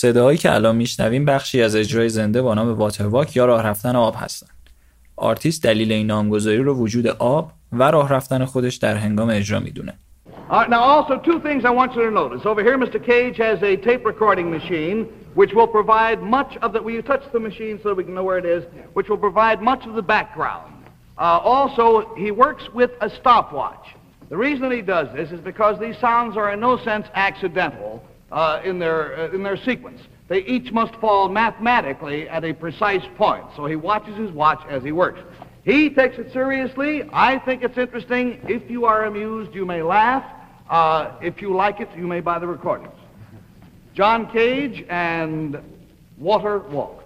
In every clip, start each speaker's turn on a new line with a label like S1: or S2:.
S1: صداهایی که الان میشنویم بخشی از اجرای زنده با نام واترواک یا راه رفتن آب هستند. آرتیست دلیل این نامگذاری رو وجود آب و راه رفتن خودش در هنگام اجرا می‌دونه.
S2: Uh, now, also, two things I want you to notice. Over here, Mr. Cage has a tape recording machine which will provide much of the. Will you touch the machine so we can know where it is? Which will provide much of the background. Uh, also, he works with a stopwatch. The reason that he does this is because these sounds are in no sense accidental uh, in, their, uh, in their sequence. They each must fall mathematically at a precise point. So he watches his watch as he works. He takes it seriously. I think it's interesting. If you are amused, you may laugh. Uh, if you like it, you may buy the recordings. John Cage and Water Walk.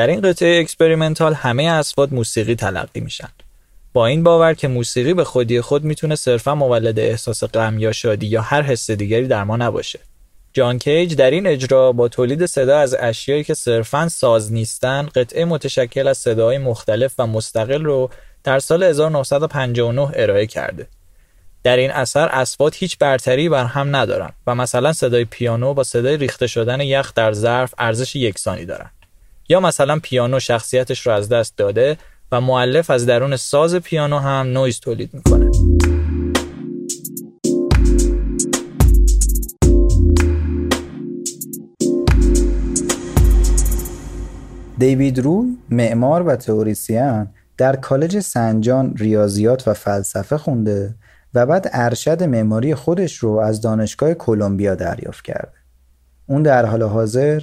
S1: در این قطعه experimental همه اصوات موسیقی تلقی میشن. با این باور که موسیقی به خودی خود می‌تونه صرفا مولد احساس غم یا شادی یا هر حس دیگری در ما نباشه. جان کیج در این اجرا با تولید صدا از اشیایی که صرفا ساز نیستن قطعه متشکل از صداهای مختلف و مستقل رو در سال 1959 ارائه کرده. در این اثر اصوات هیچ برتری بر هم ندارن و مثلا صدای پیانو با صدای ریخته شدن یخ در ظرف ارزش یکسانی دارن. یا مثلا پیانو شخصیتش رو از دست داده و معلف از درون ساز پیانو هم نویز تولید می‌کنه.
S3: دیوید روی معمار و تئوریسین در کالج سنجان ریاضیات و فلسفه خونده و بعد ارشد معماری خودش رو از دانشگاه کلمبیا دریافت کرده. اون در حال حاضر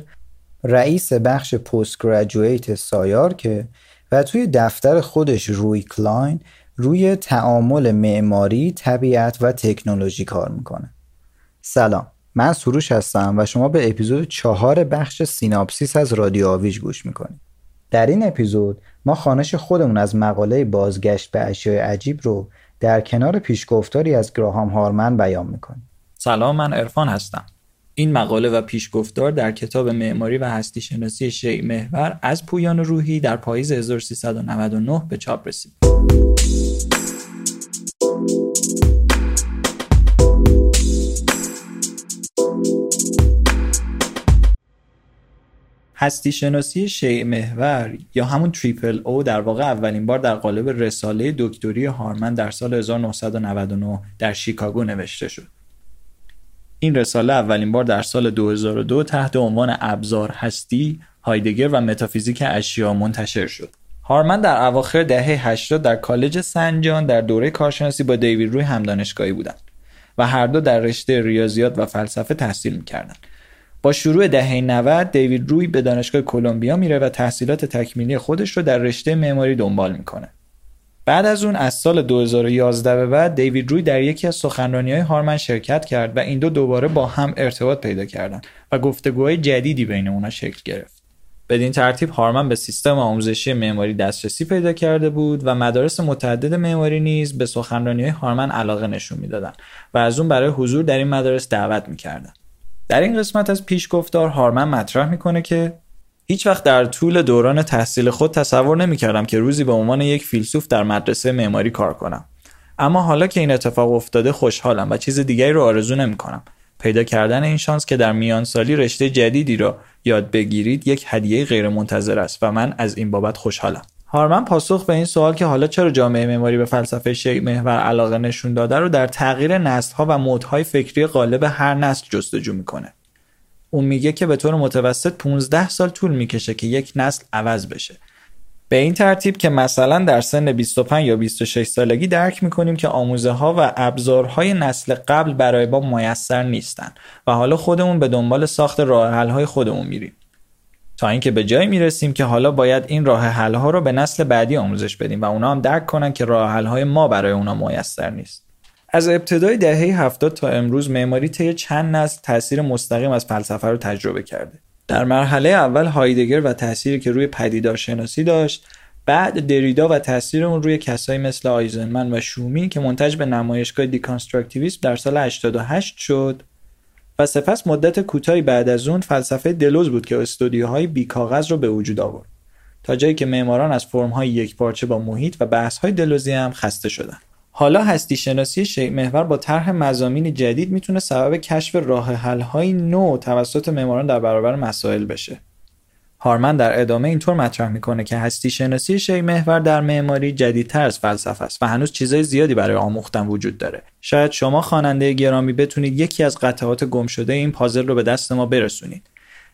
S3: رئیس بخش postgraduate SCI-Arc ه و توی دفتر خودش Ruy Klein روی تعامل معماری، طبیعت و تکنولوژی کار می‌کنه. سلام من سروش هستم و شما به اپیزود چهار بخش Synapsis از رادیو آویج گوش می‌کنید. در این اپیزود ما خوانش خودمون از مقاله بازگشت به اشیاء عجیب رو در کنار پیشگفتاری از گراهام هارمن بیان می‌کنیم.
S1: سلام من عرفان هستم. این مقاله و پیشگفتار در کتاب معماری و هستی شناسی شیع محور از پویان روحی در پاییز 1399 به چاپ رسید. هستی شناسی شیع محور یا همون تریپل او در واقع اولین بار در قالب رساله دکتری هارمن در سال 1999 در شیکاگو نوشته شد. این رساله اولین بار در سال 2002 تحت عنوان ابزار هستی، هایدگر و متافیزیک اشیا منتشر شد. هارمن در اواخر دهه 80 در کالج سنجان در دوره کارشناسی با دیوید روی همدانشگاهی بودند و هر دو در رشته ریاضیات و فلسفه تحصیل می‌کردند. با شروع دهه 90 دیوید روی به دانشگاه کلمبیا میره و تحصیلات تکمیلی خودش رو در رشته معماری دنبال می‌کنه. بعد از اون از سال 2011 به بعد دیوید روی در یکی از سخنرانی های هارمن شرکت کرد و این دو دوباره با هم ارتباط پیدا کردند و گفتگوهای جدیدی بین اونا شکل گرفت. بدین ترتیب هارمن به سیستم آموزشی معماری دسترسی پیدا کرده بود و مدارس متعدد معماری نیز به سخنرانی های هارمن علاقه نشون می‌دادند و از اون برای حضور در این مدارس دعوت می‌کردند. در این قسمت از پیشگفتار هارمن مطرح می‌کنه که هیچ وقت در طول دوران تحصیل خود تصور نمی‌کردم که روزی به عنوان یک فیلسوف در مدرسه معماری کار کنم. اما حالا که این اتفاق افتاده خوشحالم و چیز دیگری رو آرزو نمی‌کنم. پیدا کردن این شانس که در میان سالی رشته جدیدی را یاد بگیرید یک هدیه غیرمنتظر است و من از این بابت خوشحالم. هارمن پاسخ به این سوال که حالا چرا جامعه معماری به فلسفه شیع محور علاقه نشون داده رو در تغییر نسل‌ها و مدهای فکری غالب هر نسل جستجو می‌کنه. اون میگه که به طور متوسط 15 سال طول می‌کشه که یک نسل عوض بشه. به این ترتیب که مثلا در سن 25 یا 26 سالگی درک می‌کنیم که آموزه ها و ابزارهای نسل قبل برای ما میسر نیستن و حالا خودمون به دنبال ساخت راه های خودمون میریم. تا اینکه به جایی می‌رسیم که حالا باید این راه حل ها رو به نسل بعدی آموزش بدیم و اونا هم درک کنن که راه حل های ما برای اونا میسر نیست از ابتدای دهه 70 تا امروز معماری طی چند نسل تاثیر مستقیم از فلسفه رو تجربه کرده. در مرحله اول هایدگر و تأثیری که روی پدیدارشناسی داشت بعد دریدا و تاثیر اون روی کسایی مثل آیزنمن و شومی که منتج به نمایشگاه دیکانستراکتیویسم در سال 88 شد و سپس مدت کوتاهی بعد از اون فلسفه دلوز بود که استودیوهای بی کاغذ رو به وجود آورد. تا جایی که معماران از فرم‌های یک پارچه با محیط و بحث‌های دلوزی هم خسته شدن. حالا هستی شناسی شیء محور با طرح مزامین جدید می‌تونه سبب کشف راه حل‌های نو توسط معماران در برابر مسائل بشه. هارمن در ادامه اینطور مطرح می‌کنه که هستی شناسی شی محور در معماری جدیدتر از فلسفه است و هنوز چیزای زیادی برای آموختن وجود داره. شاید شما خواننده گرامی بتونید یکی از قطعات گم شده این پازل رو به دست ما برسونید.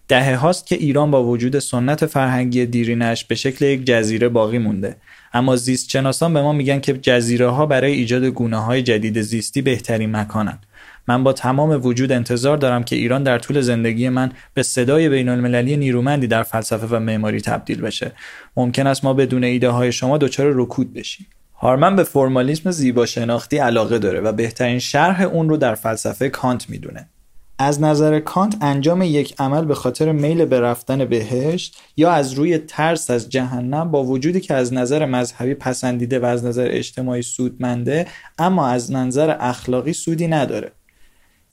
S1: دهه هاست که ایران با وجود سنت فرهنگی دیرینش به شکل یک جزیره باقی مونده. اما زیست شناسان به ما میگن که جزیره ها برای ایجاد گونه های جدید زیستی بهترین مکانند من با تمام وجود انتظار دارم که ایران در طول زندگی من به صدای بین المللی نیرومندی در فلسفه و معماری تبدیل بشه. ممکن است ما بدون ایده های شما دچار رکود بشیم. هارمن به فرمالیسم زیبا شناختی علاقه داره و بهترین شرح اون رو در فلسفه کانت می‌دونه. از نظر کانت انجام یک عمل به خاطر میل به رفتن بهشت یا از روی ترس از جهنم با وجودی که از نظر مذهبی پسندیده و از نظر اجتماعی سودمنده اما از نظر اخلاقی سودی نداره.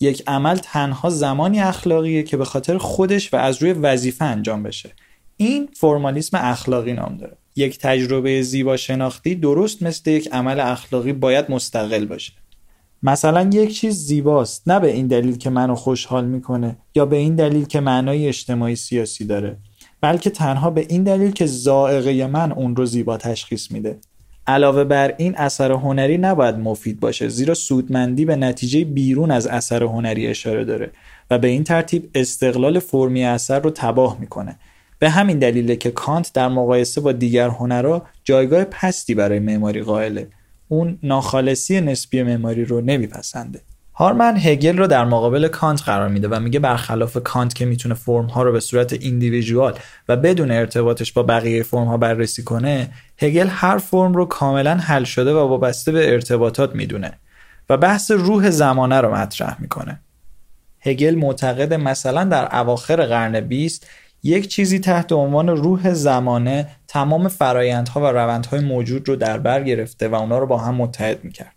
S1: یک عمل تنها زمانی اخلاقیه که به خاطر خودش و از روی وظیفه انجام بشه. این فرمالیسم اخلاقی نام داره. یک تجربه زیبا شناختی درست مثل یک عمل اخلاقی باید مستقل باشه. مثلا یک چیز زیباست نه به این دلیل که منو خوشحال می‌کنه یا به این دلیل که معنای اجتماعی سیاسی داره بلکه تنها به این دلیل که زائقه من اون رو زیبا تشخیص میده. علاوه بر این اثر هنری نباید مفید باشه زیرا سودمندی به نتیجه بیرون از اثر هنری اشاره داره و به این ترتیب استقلال فرمی اثر رو تباه می‌کنه. به همین دلیله که کانت در مقایسه با دیگر هنرها جایگاه پستی برای معماری قائله. اون ناخالصی نسبی معماری رو نمیپسنده. هارمن هگل رو در مقابل کانت قرار میده و میگه برخلاف کانت که می‌تونه فرم ها رو به صورت ایندیویژوال و بدون ارتباطش با بقیه فرم ها بررسی کنه هگل هر فرم رو کاملا حل شده و وابسته به ارتباطات می‌دونه و بحث روح زمانه رو مطرح می‌کنه. هگل معتقد مثلا در اواخر قرن 20 یک چیزی تحت عنوان روح زمانه تمام فرایندها و روندهای موجود رو در بر گرفته و اونا رو با هم متحد می‌کرد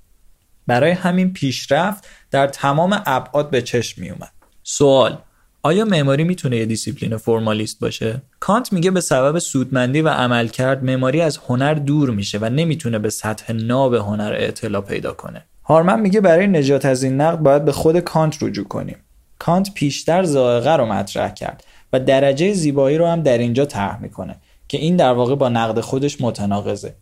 S1: برای همین پیشرفت در تمام ابعاد به چشم می اومد. سوال آیا معماری می‌تونه یه دیسیپلین فرمالیست باشه؟ کانت میگه به سبب سودمندی و عملکرد معماری از هنر دور میشه و نمی‌تونه به سطح ناب هنر اعتلا پیدا کنه. هارمن میگه برای نجات از این نقد باید به خود کانت رجوع کنیم. کانت پیشتر ذائقه رو مطرح کرد و درجه زیبایی رو هم در اینجا طرح می‌کنه که این در واقع با نقد خودش متناقضه.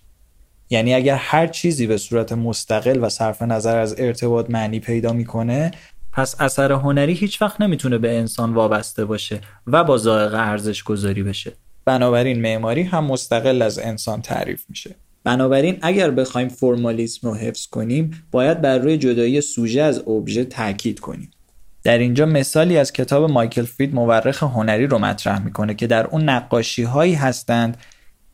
S1: یعنی اگر هر چیزی به صورت مستقل و صرف نظر از ارتباط معنی پیدا می‌کنه پس اثر هنری هیچ وقت نمی‌تونه به انسان وابسته باشه و با ذائقه ارزش گذاری بشه. بنابراین معماری هم مستقل از انسان تعریف میشه. بنابراین اگر بخوایم فرمالیسم رو حفظ کنیم باید بر روی جدایی سوژه از ابژه تاکید کنیم. در اینجا مثالی از کتاب مایکل فرید مورخ هنری رو مطرح می‌کنه که در اون نقاشی هایی هستند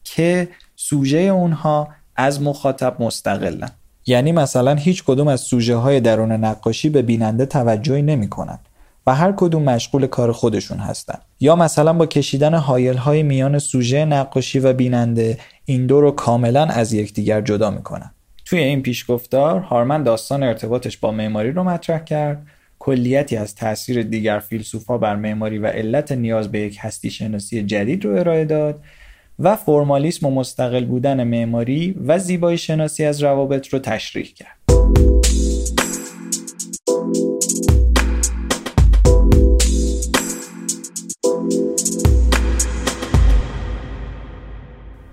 S1: که سوژه اونها از مخاطب مستقلن. یعنی مثلا هیچ کدوم از سوژه های درون نقاشی به بیننده توجهی نمی کنن و هر کدوم مشغول کار خودشون هستن. یا مثلا با کشیدن هایل های میان سوژه نقاشی و بیننده این دو رو کاملا از یکدیگر جدا می‌کنن. توی این پیشگفتار هارمن داستان ارتباطش با معماری رو مطرح کرد. کلیتی از تاثیر دیگر فیلسوفا بر معماری و علت نیاز به یک هستی شناسی جدید رو ارائه داد و فرمالیسم و مستقل بودن معماری و زیبایی شناسی از روابط رو تشریح کرد.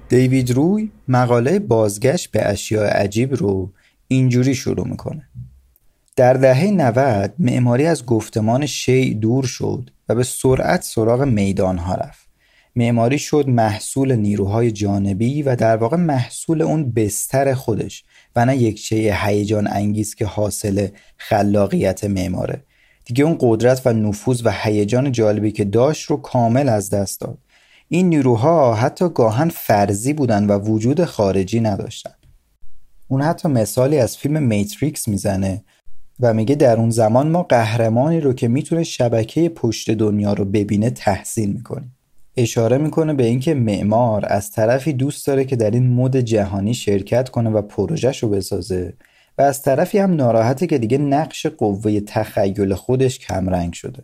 S3: دیوید روی مقاله بازگشت به اشیاء عجیب رو اینجوری شروع می‌کنه در دهه 90 معماری از گفتمان شیع دور شد و به سرعت سراغ میدان ها رفت. معماری شد محصول نیروهای جانبی و در واقع محصول اون بستر خودش و نه یک شیء هیجان انگیز که حاصل خلاقیت معماره. دیگه اون قدرت و نفوذ و هیجان جالبی که داشت رو کامل از دست داد. این نیروها حتی گاهن فرضی بودن و وجود خارجی نداشتن. اون حتی مثالی از فیلم میتریکس می‌زنه و میگه در اون زمان ما قهرمانی رو که می‌تونه شبکه پشت دنیا رو ببینه تحسین می‌کنیم اشاره می‌کنه به اینکه معمار از طرفی دوست داره که در این مد جهانی شرکت کنه و پروژهش رو بسازه و از طرفی هم ناراحته که دیگه نقش قوه تخیل خودش کمرنگ شده.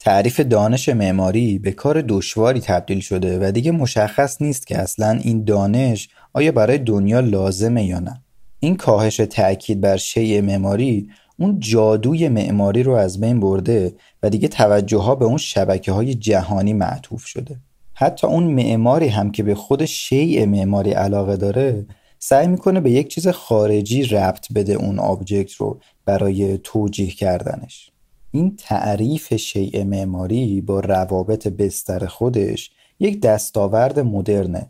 S3: تعریف دانش معماری به کار دشواری تبدیل شده و دیگه مشخص نیست که اصلا این دانش آیا برای دنیا لازمه یا نه. این کاهش تأکید بر شیء معماری اون جادوی معماری رو از بین برده و دیگه توجه ها به اون شبکه های جهانی معطوف شده. حتی اون معماری هم که به خود شیء معماری علاقه داره سعی می‌کنه به یک چیز خارجی ربط بده اون آبجکت رو برای توجیه کردنش. این تعریف شیء معماری با روابط بستر خودش یک دستاورد مدرنه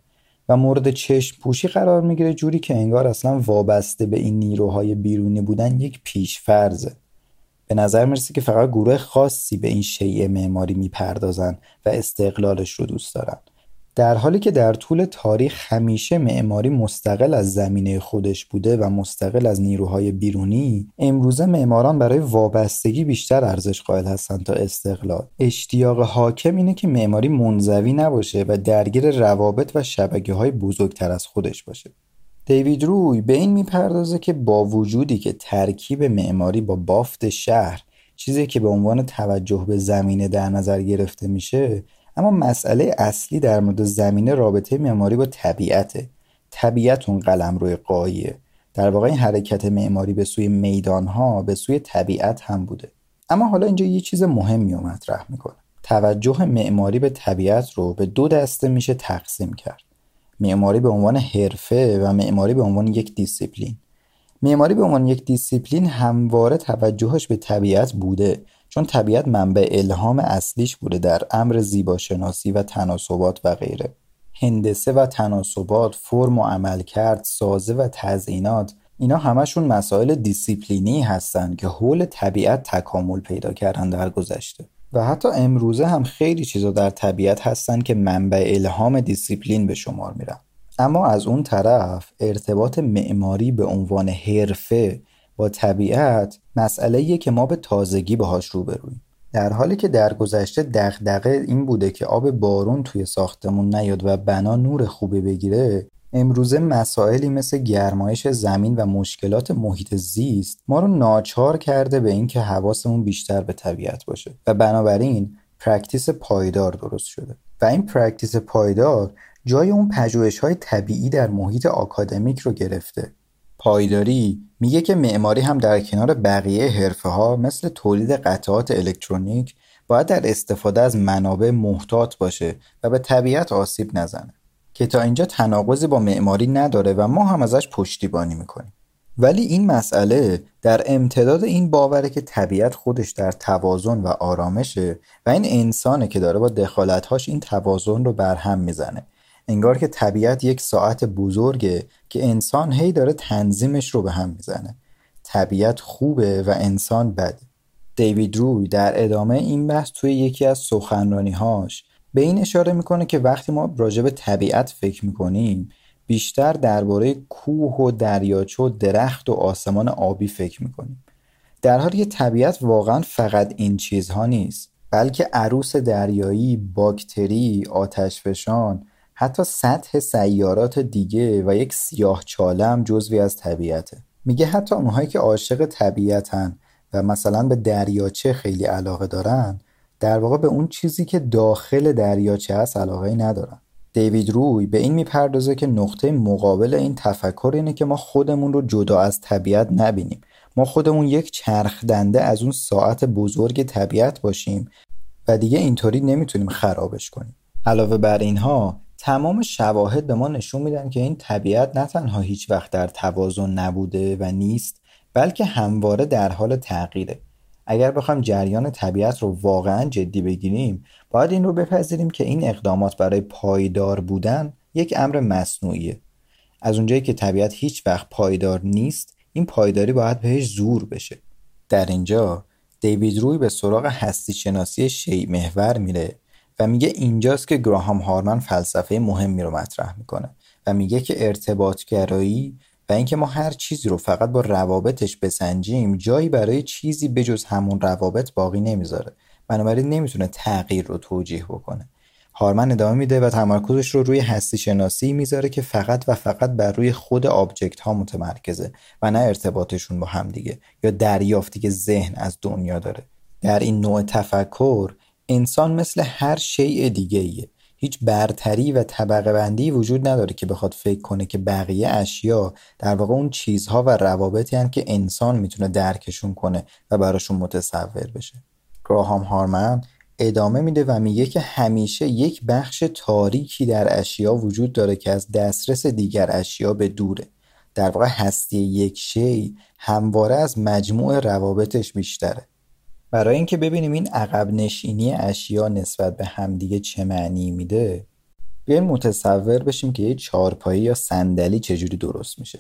S3: و مورد چشم پوشی قرار می‌گیره جوری که انگار اصلا وابسته به این نیروهای بیرونی بودن یک پیشفرزه به نظر می‌رسه که فقط گروه خاصی به این شیء معماری می‌پردازن و استقلالش رو دوست دارن. در حالی که در طول تاریخ همیشه معماری مستقل از زمینه خودش بوده و مستقل از نیروهای بیرونی امروزه معماران برای وابستگی بیشتر ارزش قائل هستند تا استقلال. اشتیاق حاکم اینه که معماری منزوی نباشه و درگیر روابط و شبکه های بزرگتر از خودش باشه. دیوید روی به این می‌پردازه که با وجودی که ترکیب معماری با بافت شهر چیزی که به عنوان توجه به زمینه در نظر گرفته میشه اما مسئله اصلی در مورد زمینه رابطه معماری با طبیعته. طبیعت اون قلم روی قاییه در واقع این حرکت معماری به سوی میدان ها به سوی طبیعت هم بوده. اما حالا اینجا یه چیز مهمی رو مطرح می‌کنه. توجه معماری به طبیعت رو به دو دسته میشه تقسیم کرد. معماری به عنوان حرفه و معماری به عنوان یک دیسیپلین. معماری به عنوان یک دیسیپلین همواره توجهش به طبیعت بوده. چون طبیعت منبع الهام اصلیش بوده در امر زیباشناسی و تناسبات و غیره. هندسه و تناسبات فرم و عملکرد سازه و تزئینات اینا همشون مسائل دیسیپلینی هستند که حول طبیعت تکامل پیدا کردن در گذشته. و حتی امروزه هم خیلی چیزا در طبیعت هستن که منبع الهام دیسیپلین به شمار میرن. اما از اون طرف ارتباط معماری به عنوان حرفه طبیعت مسئله‌ایه که ما به تازگی باهاش روبرویم. در حالی که در گذشته دغدغه این بوده که آب بارون توی ساختمون نیاد و بنا نور خوبی بگیره امروزه مسائلی مثل گرمایش زمین و مشکلات محیط زیست ما رو ناچار کرده به اینکه حواسمون بیشتر به طبیعت باشه و بنابراین practice پایدار درست شده. و این practice پایدار جای اون پژوهش های طبیعی در محیط آکادمیک رو گرفته. پایداری میگه که معماری هم در کنار بقیه حرفه ها مثل تولید قطعات الکترونیک باید در استفاده از منابع محتاط باشه و به طبیعت آسیب نزنه که تا اینجا تناقضی با معماری نداره و ما هم ازش پشتیبانی می‌کنیم. ولی این مسئله در امتداد این باوره که طبیعت خودش در توازن و آرامشه و این انسانه که داره با دخالتهاش این توازن رو برهم می‌زنه. انگار که طبیعت یک ساعت بزرگه که انسان هی داره تنظیمش رو به هم می‌زنه. طبیعت خوبه و انسان بده دیوید روی در ادامه این بحث توی یکی از سخنرانیهاش به این اشاره می‌کنه که وقتی ما راجع به طبیعت فکر می‌کنیم بیشتر درباره کوه و دریاچه و درخت و آسمان آبی فکر می‌کنیم. در حالی که طبیعت واقعا فقط این چیزها نیست بلکه عروس دریایی، باکتری، آتشفشان، حتی سطح سیارات دیگه و یک سیاه چاله هم جزوی از طبیعته. میگه حتی اونهایی که عاشق طبیعتن و مثلا به دریاچه خیلی علاقه دارن در واقع به اون چیزی که داخل دریاچه هست علاقه ندارن. دیوید روی به این می‌پردازه که نقطه مقابل این تفکر اینه که ما خودمون رو جدا از طبیعت نبینیم. ما خودمون یک چرخ دنده از اون ساعت بزرگ طبیعت باشیم و دیگه اینطوری نمی‌تونیم خرابش کنیم. علاوه بر اینها تمام شواهد به ما نشون میدن که این طبیعت نه تنها هیچ وقت در توازن نبوده و نیست بلکه همواره در حال تغییره. اگر بخوایم جریان طبیعت رو واقعا جدی بگیریم باید این رو بپذیریم که این اقدامات برای پایدار بودن یک امر مصنوعیه. از اونجایی که طبیعت هیچ وقت پایدار نیست این پایداری باید بهش زور بشه. در اینجا دیوید روی به سراغ هستی شناسی شیع محور میره و میگه اینجاست که گراهام هارمن فلسفه مهمی رو مطرح می‌کنه و میگه که ارتباطگرایی و اینکه ما هر چیزی رو فقط با روابطش بسنجیم جایی برای چیزی بجز همون روابط باقی نمی‌ذاره. بنابراین نمی‌تونه تغییر رو توجیه بکنه. هارمن ادامه میده و تمرکزش رو روی هستی شناسی می‌ذاره که فقط و فقط بر روی خود آبجکت ها متمرکزه و نه ارتباطشون با همدیگه یا دریافتی که ذهن از دنیا داره. در این نوع تفکر انسان مثل هر شیء دیگه ایه. هیچ برتری و طبقه بندی وجود نداره که بخواد فکر کنه که بقیه اشیا در واقع اون چیزها و روابطی هن که انسان می‌تونه درکشون کنه و براشون متصور بشه. گراهام هارمن ادامه میده و میگه که همیشه یک بخش تاریکی در اشیا وجود داره که از دسترس دیگر اشیا به دوره. در واقع هستی یک شی همواره از مجموع روابطش بیشتره. برای اینکه ببینیم این عقب نشینی اشیا نسبت به همدیگه چه معنی میده بیایم متصور بشیم که یه چارپایی یا صندلی چجوری درست میشه.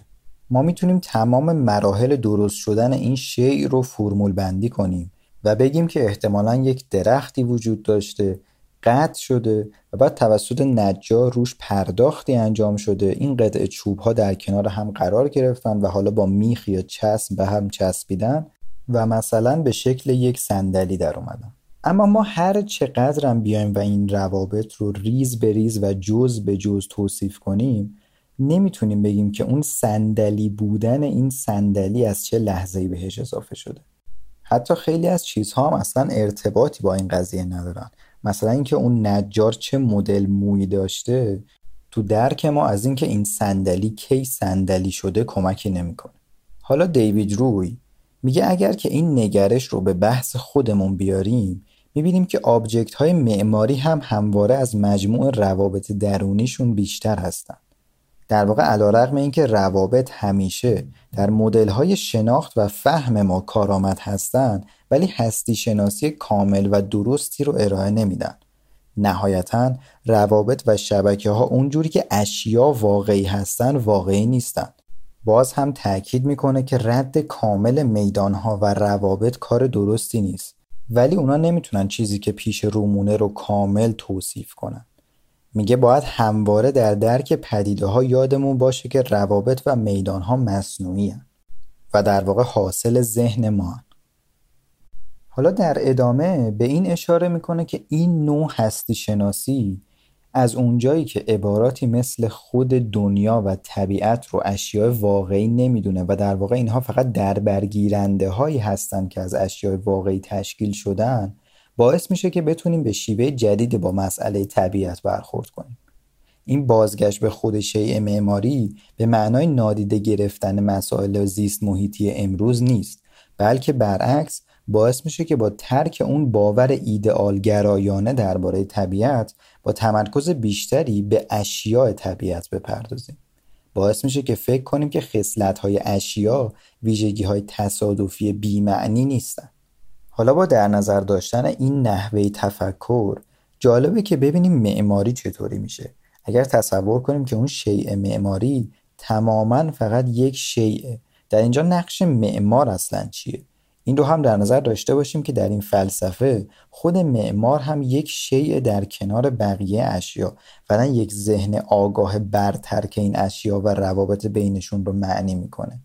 S3: ما می‌تونیم تمام مراحل درست شدن این شیء رو فرمول بندی کنیم و بگیم که احتمالا یک درختی وجود داشته قطع شده و بعد توسط نجار روش پرداختی انجام شده. این قطعه چوب ها در کنار هم قرار گرفتن و حالا با میخ یا چسب به هم چسبیدن. و مثلا به شکل یک صندلی در اومدن اما ما هر چقدرم بیایم و این روابط رو ریز به ریز و جز به جز توصیف کنیم نمی‌تونیم بگیم که اون صندلی بودن این صندلی از چه لحظه‌ای بهش اضافه شده. حتی خیلی از چیزها هم اصلا ارتباطی با این قضیه ندارن. مثلا اینکه اون نجار چه مدل موی داشته تو درک ما از اینکه این صندلی کی صندلی شده کمکی نمی‌کنه. حالا دیوید روی میگه اگر که این نگرش رو به بحث خودمون بیاریم می‌بینیم که آبجکت های معماری هم همواره از مجموع روابط درونیشون بیشتر هستن. در واقع علا رقم این که روابط همیشه در مدل های شناخت و فهم ما کارآمد هستند ولی هستی شناسی کامل و درستی رو ارائه نمیدن. نهایتا روابط و شبکه ها اونجوری که اشیا واقعی هستن واقعی نیستن. باز هم تاکید می‌کنه که رد کامل میدان ها و روابط کار درستی نیست. ولی اونا نمی‌تونن چیزی که پیش رومونه رو کامل توصیف کنن. میگه باید همواره در درک پدیده ها یادمون باشه که روابط و میدان ها مصنوعی و در واقع حاصل ذهن ما حالا در ادامه به این اشاره می‌کنه که این نوع هستی شناسی از اونجایی که عباراتی مثل خود دنیا و طبیعت رو اشیاء واقعی نمی‌دونه و در واقع اینها فقط در برگیرنده هایی هستن که از اشیاء واقعی تشکیل شدن باعث میشه که بتونیم به شیوه جدیدی با مسئله طبیعت برخورد کنیم. این بازگشت به خود شیء معماری به معنای نادیده گرفتن مسائل زیست محیطی امروز نیست بلکه برعکس باعث میشه که با ترک اون باور ایدئال گرایانه درباره طبیعت با تمرکز بیشتری به اشیاء طبیعت بپردازیم. باعث میشه که فکر کنیم که خصلت های اشیا ویژگی های تصادفی بیمعنی نیستن. حالا با در نظر داشتن این نحوه تفکر جالبه که ببینیم معماری چطوری میشه. اگر تصور کنیم که اون شیء معماری تماما فقط یک شیعه در اینجا نقش معمار اصلا چیه؟ این رو هم در نظر داشته باشیم که در این فلسفه خود معمار هم یک شیء در کنار بقیه اشیا و یک ذهن آگاه برتر که این اشیا و روابط بینشون رو معنی می‌کنه.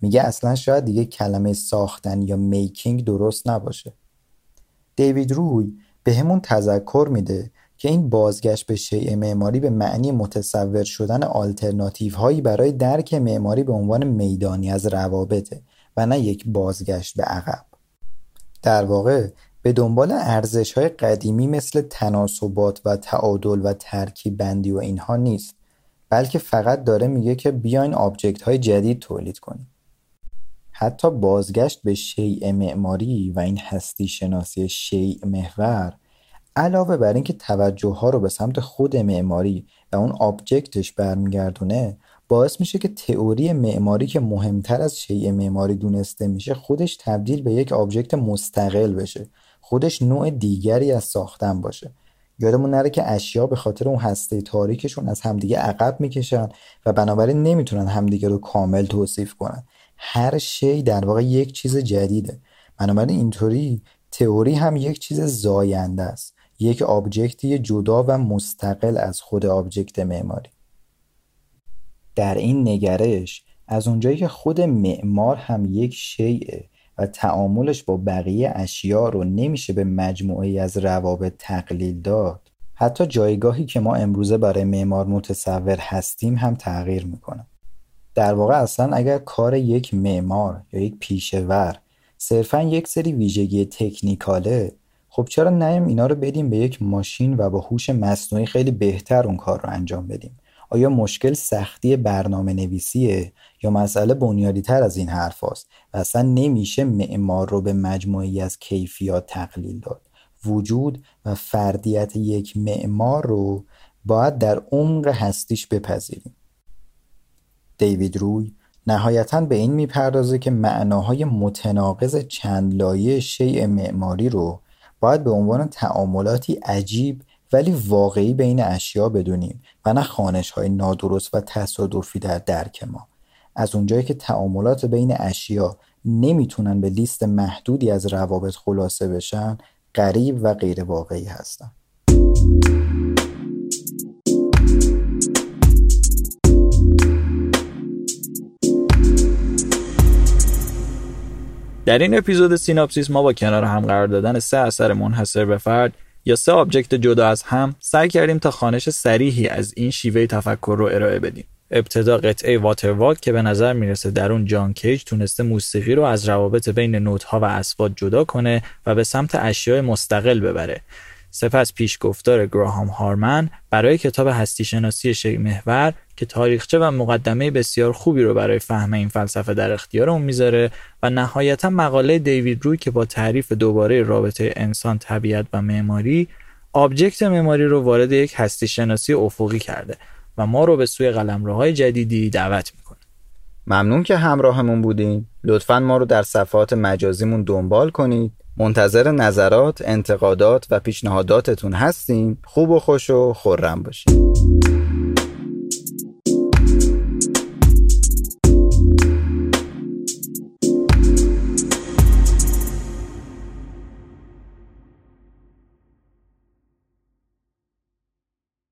S3: میگه اصلا شاید دیگه کلمه ساختن یا میکینگ درست نباشه. دیوید روی به همون تذکر میده که این بازگشت به شیء معماری به معنی متصور شدن آلترناتیو هایی برای درک معماری به عنوان میدانی از روابطه. و نه یک بازگشت به عقب. در واقع به دنبال ارزش های قدیمی مثل تناسبات و تعادل و ترکیب بندی و اینها نیست بلکه فقط داره میگه که بیاین object های جدید تولید کنیم. حتی بازگشت به شیء معماری و این هستی شناسی شیء محور علاوه بر اینکه توجه ها رو به سمت خود معماری و اون object ش برمیگردونه باعث میشه که تئوری معماری که مهمتر از شیء معماری دونسته میشه خودش تبدیل به یک object مستقل بشه. خودش نوع دیگری از ساختن باشه. یادمون نره که اشیا به خاطر اون هسته تاریکشون از همدیگه عقب می‌کشن و بنابراین نمی‌تونن همدیگه رو کامل توصیف کنن. هر شی در واقع یک چیز جدیده. بنابراین اینطوری تئوری هم یک چیز زاینده است. یک object ی جدا و مستقل از خود object معماری. در این نگرش از اونجایی که خود معمار هم یک شیئه و تعاملش با بقیه اشیا رو نمیشه به مجموعه‌ای از روابط تقلیل داد. حتی جایگاهی که ما امروزه برای معمار متصور هستیم هم تغییر می‌کنه. در واقع اصلا اگر کار یک معمار یا یک پیشور صرفا یک سری ویژگی تکنیکاله خب چرا نیم اینا رو بدیم به یک ماشین و با هوش مصنوعی خیلی بهتر اون کار رو انجام بدیم؟ آیا مشکل سختی برنامه نویسیه یا مسئله بنیادی تر از این حرف هست و اصلا نمیشه معمار رو به مجموعی از کیفیات تقلیل داد. وجود و فردیت یک معمار رو باید در عمق هستیش بپذیریم. دیوید روی نهایتا به این می‌پردازه که معناهای متناقض چند لایه شیء معماری رو باید به عنوان تعاملاتی عجیب ولی واقعی بین اشیا بدونیم و نه خانش های نادرست و تصادفی در درک ما. از اونجایی که تعاملات بین اشیا نمی‌تونن به لیست محدودی از روابط خلاصه بشن غریب و غیر واقعی هستن.
S1: در این اپیزود سیناپسیس ما با کنار هم قرار دادن سه اثر منحصر به فرد یا سه object جدا از هم سعی کردیم تا خوانش صریحی از این شیوه تفکر رو ارائه بدیم. ابتدا قطعه Water Walk که به نظر می‌رسه در اون جان کیج تونسته موسیقی رو از روابط بین نوت‌ها و اصوات جدا کنه و به سمت اشیاء مستقل ببره. سپس پیشگفتار گراهام هارمن برای کتاب هستی شناسی شی محور که تاریخچه و مقدمه بسیار خوبی رو برای فهم این فلسفه در اختیار اون می‌ذاره و نهایتا مقاله دیوید روی که با تعریف دوباره رابطه انسان طبیعت و معماری آبجکت معماری رو وارد یک هستی شناسی افقی کرده و ما رو به سوی قلمروهای جدیدی دعوت می‌کنه.
S3: ممنون که همراهمون بودین. لطفا ما رو در صفحات مجازیمون دنبال کنید. منتظر نظرات، انتقادات و پیشنهاداتتون هستیم. خوب و خوش و خورم باشید